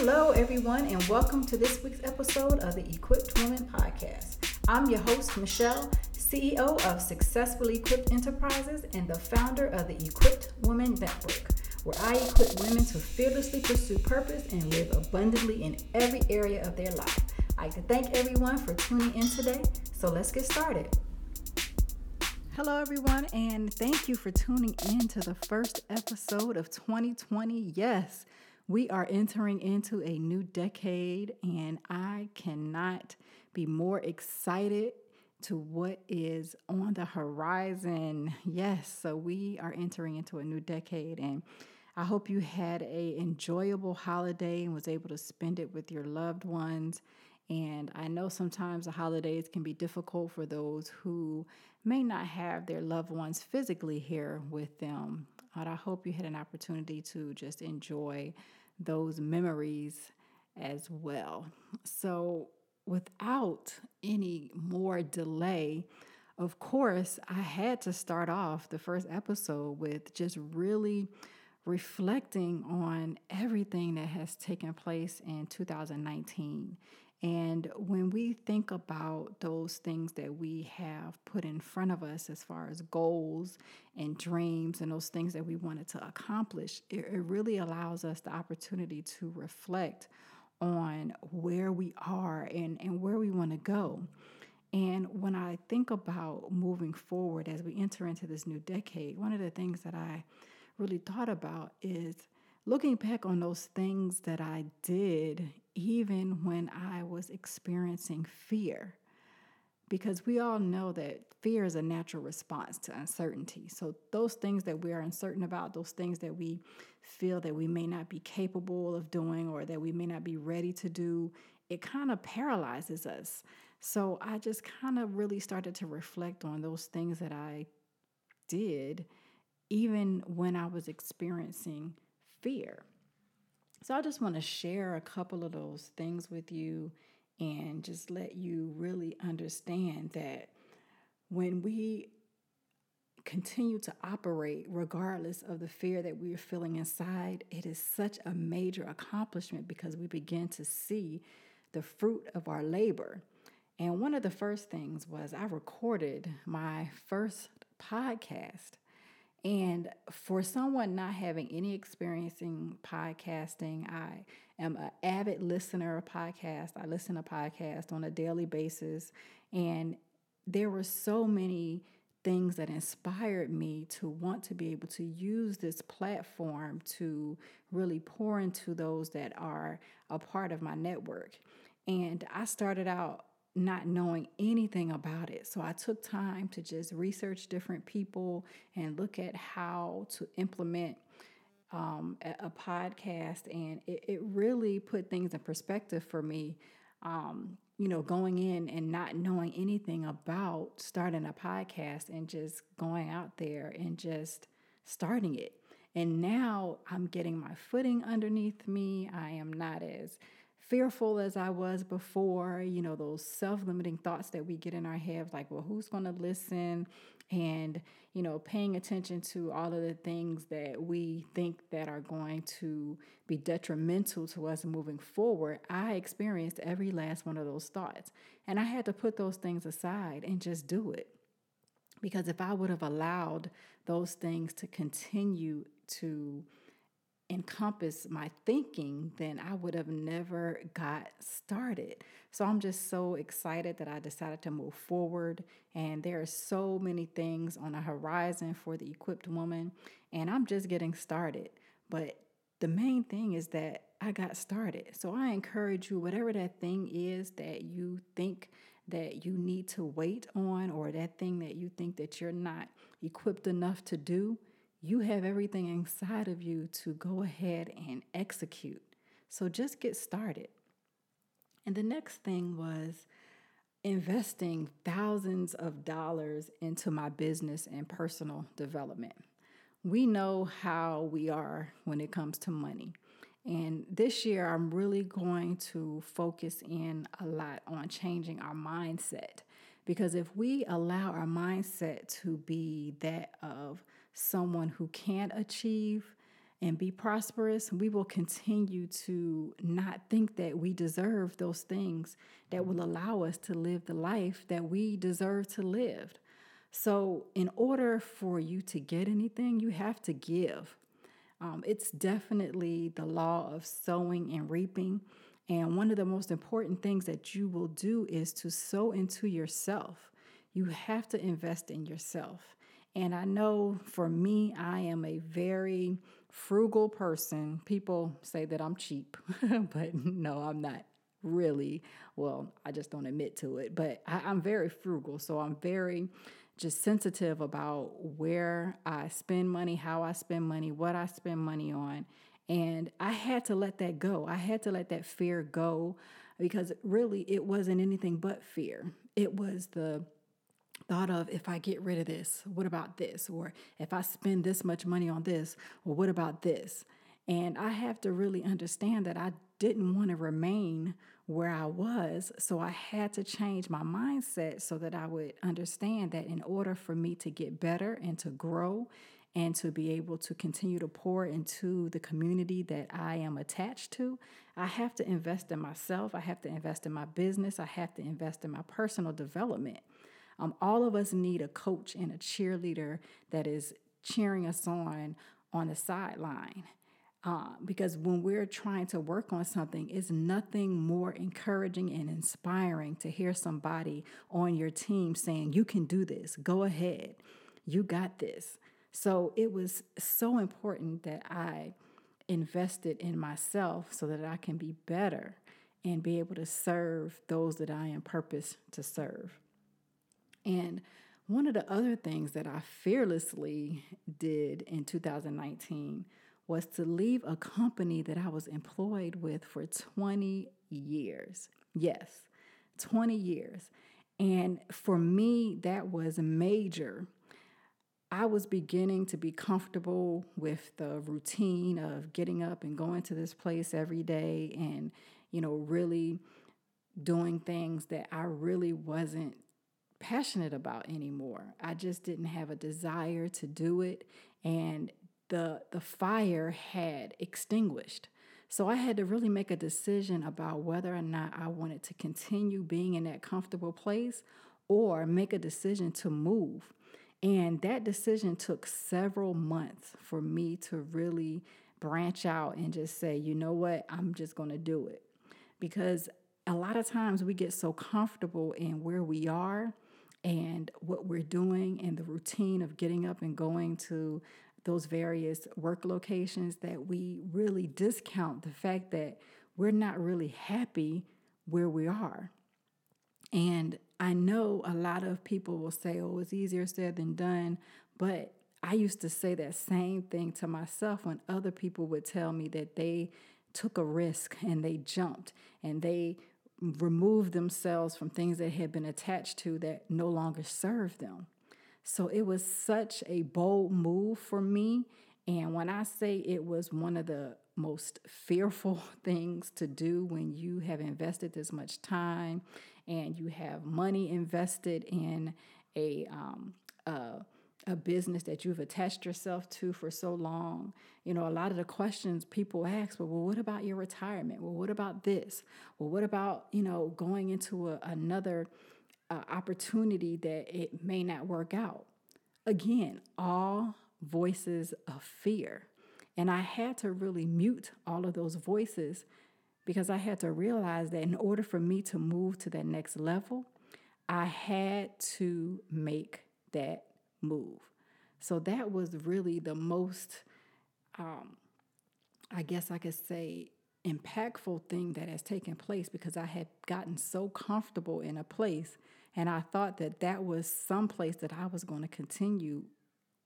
Hello, everyone, and welcome to this week's episode of the Equipped Woman Podcast. I'm your host, Michelle, CEO of Successfully Equipped Enterprises and the founder of the Equipped Woman Network, where I equip women to fearlessly pursue purpose and live abundantly in every area of their life. I'd like to thank everyone for tuning in today. So let's get started. Hello, everyone, and thank you for tuning in to the first episode of 2020. Yes, we are entering into a new decade, and I cannot be more excited to what is on the horizon. Yes, so we are entering into a new decade, and I hope you had a enjoyable holiday and was able to spend it with your loved ones. And I know sometimes the holidays can be difficult for those who may not have their loved ones physically here with them. But I hope you had an opportunity to just enjoy those memories as well. So, without any more delay, of course, I had to start off the first episode with just really reflecting on everything that has taken place in 2019 and when we think about those things that we have put in front of us as far as goals and dreams and those things that we wanted to accomplish, it, it really allows us the opportunity to reflect on where we are and, and where we want to go. And when I think about moving forward as we enter into this new decade, one of the things that I really thought about is looking back on those things that I did even when I was experiencing fear. Because we all know that fear is a natural response to uncertainty. So, those things that we are uncertain about, those things that we feel that we may not be capable of doing or that we may not be ready to do, it kind of paralyzes us. So, I just kind of really started to reflect on those things that I did, even when I was experiencing fear. So I just want to share a couple of those things with you and just let you really understand that when we continue to operate regardless of the fear that we're feeling inside, it is such a major accomplishment because we begin to see the fruit of our labor. And one of the first things was I recorded my first podcast. And for someone not having any experience in podcasting, I am an avid listener of podcasts. I listen to podcasts on a daily basis. And there were so many things that inspired me to want to be able to use this platform to really pour into those that are a part of my network. And I started out not knowing anything about it. So I took time to just research different people and look at how to implement um, a, podcast. And it, it, really put things in perspective for me. Um, you know, going in and not knowing anything about starting a podcast and just going out there and just starting it. And now I'm getting my footing underneath me. I am not as fearful as I was before, you know, those self limiting thoughts that we get in our heads like, well, who's going to listen? And, you know, paying attention to all of the things that we think that are going to be detrimental to us moving forward. I experienced every last one of those thoughts. And I had to put those things aside and just do it. Because if I would have allowed those things to continue to encompass my thinking, then I would have never got started. So I'm just so excited that I decided to move forward. And there are so many things on the horizon for the equipped woman, and I'm just getting started. But the main thing is that I got started. So I encourage you, whatever that thing is that you think that you need to wait on, or that thing that you think that you're not equipped enough to do, you have everything inside of you to go ahead and execute. So just get started. And the next thing was investing thousands of dollars into my business and personal development. We know how we are when it comes to money. And this year, I'm really going to focus in a lot on changing our mindset. Because if we allow our mindset to be that of someone who can't achieve and be prosperous, we will continue to not think that we deserve those things that will allow us to live the life that we deserve to live. So, in order for you to get anything, you have to give. Um, it's definitely the law of sowing and reaping. And one of the most important things that you will do is to sow into yourself. You have to invest in yourself. And I know for me, I am a very frugal person. People say that I'm cheap, but no, I'm not really. Well, I just don't admit to it, but I, am very frugal. So I'm very just sensitive about where I spend money, how I spend money, what I spend money on. And I had to let that go. I had to let that fear go because really it wasn't anything but fear. It was the thought of if I get rid of this, what about this? Or if I spend this much money on this, well, what about this? And I have to really understand that I didn't want to remain where I was. So I had to change my mindset so that I would understand that in order for me to get better and to grow and to be able to continue to pour into the community that I am attached to, I have to invest in myself. I have to invest in my business. I have to invest in my personal development. Um, all of us need a coach and a cheerleader that is cheering us on on the sideline. Uh, because when we're trying to work on something, it's nothing more encouraging and inspiring to hear somebody on your team saying, You can do this, go ahead, you got this. So it was so important that I invested in myself so that I can be better and be able to serve those that I am purposed to serve. And one of the other things that I fearlessly did in 2019 was to leave a company that I was employed with for 20 years. Yes, 20 years. And for me, that was major. I was beginning to be comfortable with the routine of getting up and going to this place every day and, you know, really doing things that I really wasn't passionate about anymore. I just didn't have a desire to do it and the the fire had extinguished. So I had to really make a decision about whether or not I wanted to continue being in that comfortable place or make a decision to move. And that decision took several months for me to really branch out and just say, you know what, I'm just going to do it. Because a lot of times we get so comfortable in where we are and what we're doing and the routine of getting up and going to those various work locations that we really discount the fact that we're not really happy where we are. And I know a lot of people will say, oh, it's easier said than done. But I used to say that same thing to myself when other people would tell me that they took a risk and they jumped and they remove themselves from things that had been attached to that no longer serve them. So it was such a bold move for me. And when I say it was one of the most fearful things to do when you have invested this much time and you have money invested in a, um, a a business that you've attached yourself to for so long. You know, a lot of the questions people ask, well, well what about your retirement? Well, what about this? Well, what about, you know, going into a, another uh, opportunity that it may not work out? Again, all voices of fear. And I had to really mute all of those voices because I had to realize that in order for me to move to that next level, I had to make that move. So that was really the most, um, I guess I could say, impactful thing that has taken place because I had gotten so comfortable in a place and I thought that that was some place that I was going to continue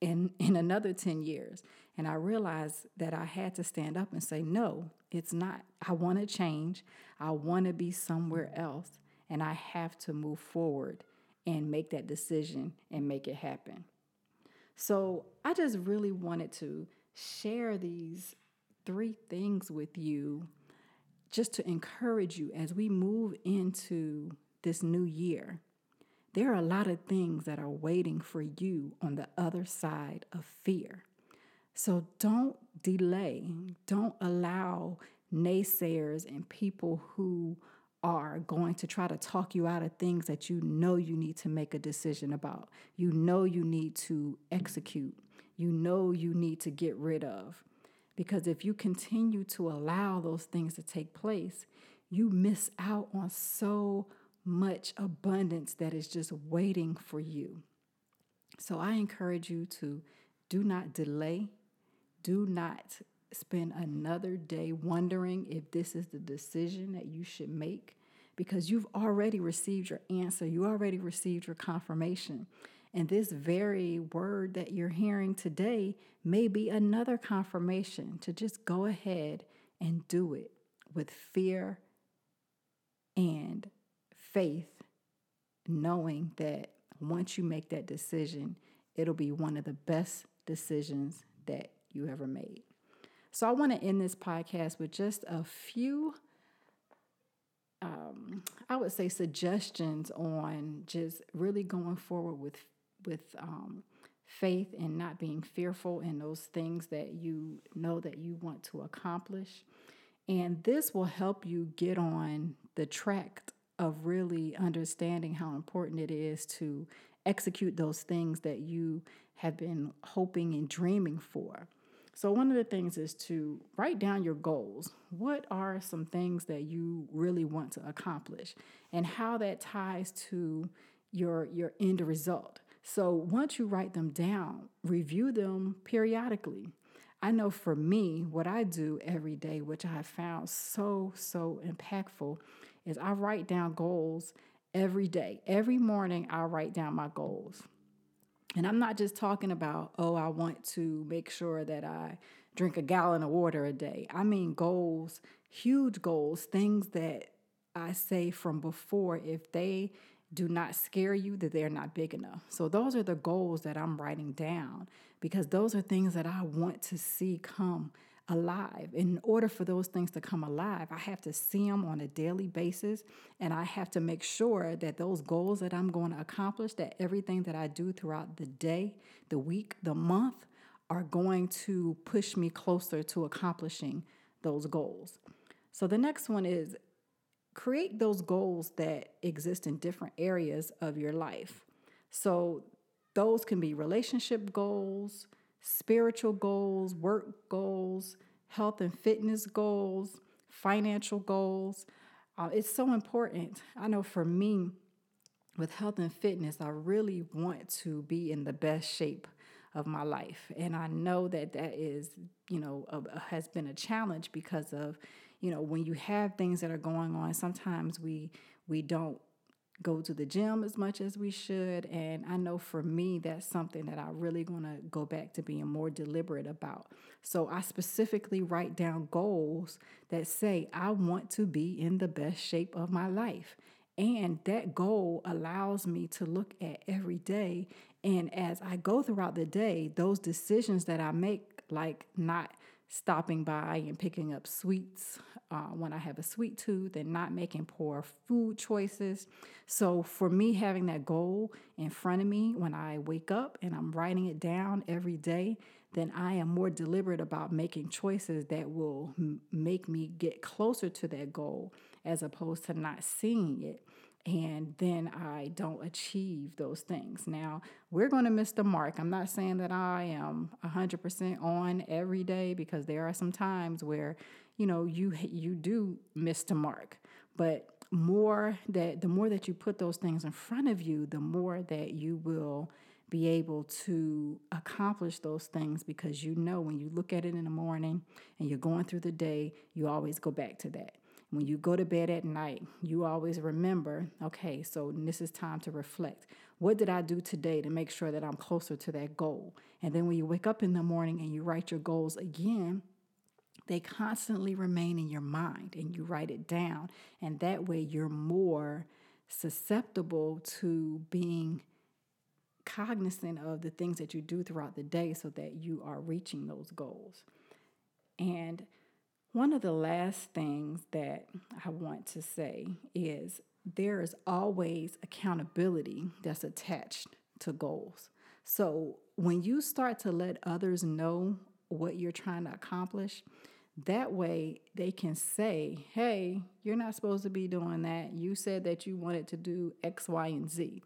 in in another 10 years. And I realized that I had to stand up and say no it's not. I want to change. I want to be somewhere else and I have to move forward and make that decision and make it happen. So I just really wanted to share these three things with you just to encourage you as we move into this new year. There are a lot of things that are waiting for you on the other side of fear. So don't delay. Don't allow naysayers and people who are going to try to talk you out of things that you know you need to make a decision about. You know you need to execute. You know you need to get rid of. Because if you continue to allow those things to take place, you miss out on so much abundance that is just waiting for you. So I encourage you to do not delay, do not spend another day wondering if this is the decision that you should make because you've already received your answer, you already received your confirmation. And this very word that you're hearing today may be another confirmation to just go ahead and do it with fear and faith, knowing that once you make that decision, it'll be one of the best decisions that you ever made. So I want to end this podcast with just a few, um, I would say, suggestions on just really going forward with with um, faith and not being fearful in those things that you know that you want to accomplish. And this will help you get on the track of really understanding how important it is to execute those things that you have been hoping and dreaming for. So, one of the things is to write down your goals. What are some things that you really want to accomplish, and how that ties to your, your end result? So, once you write them down, review them periodically. I know for me, what I do every day, which I have found so, so impactful, is I write down goals every day. Every morning, I write down my goals. And I'm not just talking about, oh, I want to make sure that I drink a gallon of water a day. I mean, goals, huge goals, things that I say from before, if they do not scare you that they're not big enough. So those are the goals that I'm writing down because those are things that I want to see come alive. In order for those things to come alive, I have to see them on a daily basis and I have to make sure that those goals that I'm going to accomplish, that everything that I do throughout the day, the week, the month are going to push me closer to accomplishing those goals. So the next one is create those goals that exist in different areas of your life. So, those can be relationship goals, spiritual goals, work goals, health and fitness goals, financial goals. Uh, it's so important. I know for me, with health and fitness, I really want to be in the best shape of my life. And I know that that is, you know, a, has been a challenge because of, you know, when you have things that are going on, sometimes we we don't go to the gym as much as we should. And I know for me, that's something that I really going to go back to being more deliberate about. So I specifically write down goals that say, I want to be in the best shape of my life. And that goal allows me to look at every day. And as I go throughout the day, those decisions that I make, like not stopping by and picking up sweets uh, when I have a sweet tooth and not making poor food choices. So, for me, having that goal in front of me when I wake up and I'm writing it down every day, then I am more deliberate about making choices that will m- make me get closer to that goal as opposed to not seeing it and then I don't achieve those things. Now, we're going to miss the mark. I'm not saying that I am 100% on every day because there are some times where, you know, you you do miss the mark. But more that the more that you put those things in front of you, the more that you will be able to accomplish those things because you know when you look at it in the morning and you're going through the day, you always go back to that. When you go to bed at night, you always remember, okay, so this is time to reflect. What did I do today to make sure that I'm closer to that goal? And then when you wake up in the morning and you write your goals again, they constantly remain in your mind and you write it down. And that way you're more susceptible to being cognizant of the things that you do throughout the day so that you are reaching those goals. And one of the last things that I want to say is there is always accountability that's attached to goals. So when you start to let others know what you're trying to accomplish. That way, they can say, hey, you're not supposed to be doing that. You said that you wanted to do X, Y, and Z.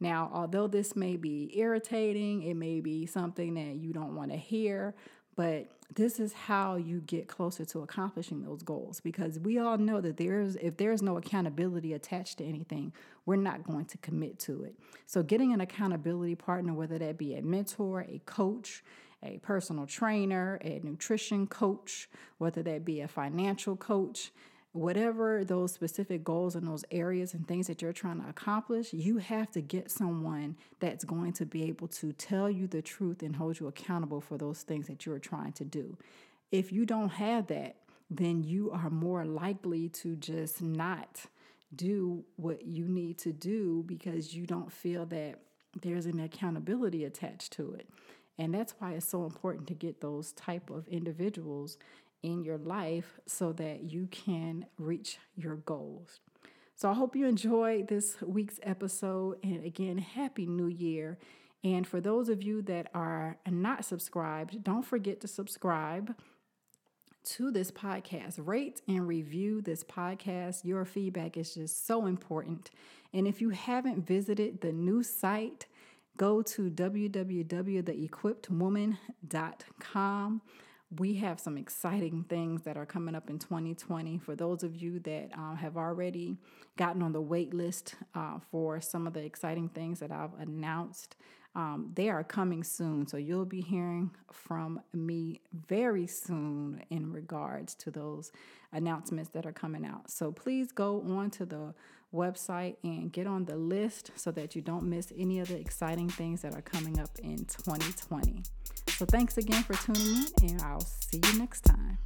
Now, although this may be irritating, it may be something that you don't want to hear, but this is how you get closer to accomplishing those goals because we all know that there's if there's no accountability attached to anything, we're not going to commit to it. So getting an accountability partner whether that be a mentor, a coach, a personal trainer, a nutrition coach, whether that be a financial coach, whatever those specific goals and those areas and things that you're trying to accomplish, you have to get someone that's going to be able to tell you the truth and hold you accountable for those things that you're trying to do. If you don't have that, then you are more likely to just not do what you need to do because you don't feel that there's an accountability attached to it. And that's why it's so important to get those type of individuals in your life so that you can reach your goals. So I hope you enjoyed this week's episode. And again, Happy New Year. And for those of you that are not subscribed, don't forget to subscribe to this podcast. Rate and review this podcast. Your feedback is just so important. And if you haven't visited the new site, go to www.theequippedwoman.com we have some exciting things that are coming up in 2020. For those of you that uh, have already gotten on the wait list uh, for some of the exciting things that I've announced, um, they are coming soon. So you'll be hearing from me very soon in regards to those announcements that are coming out. So please go on to the website and get on the list so that you don't miss any of the exciting things that are coming up in 2020. So thanks again for tuning in, and I'll see you next time.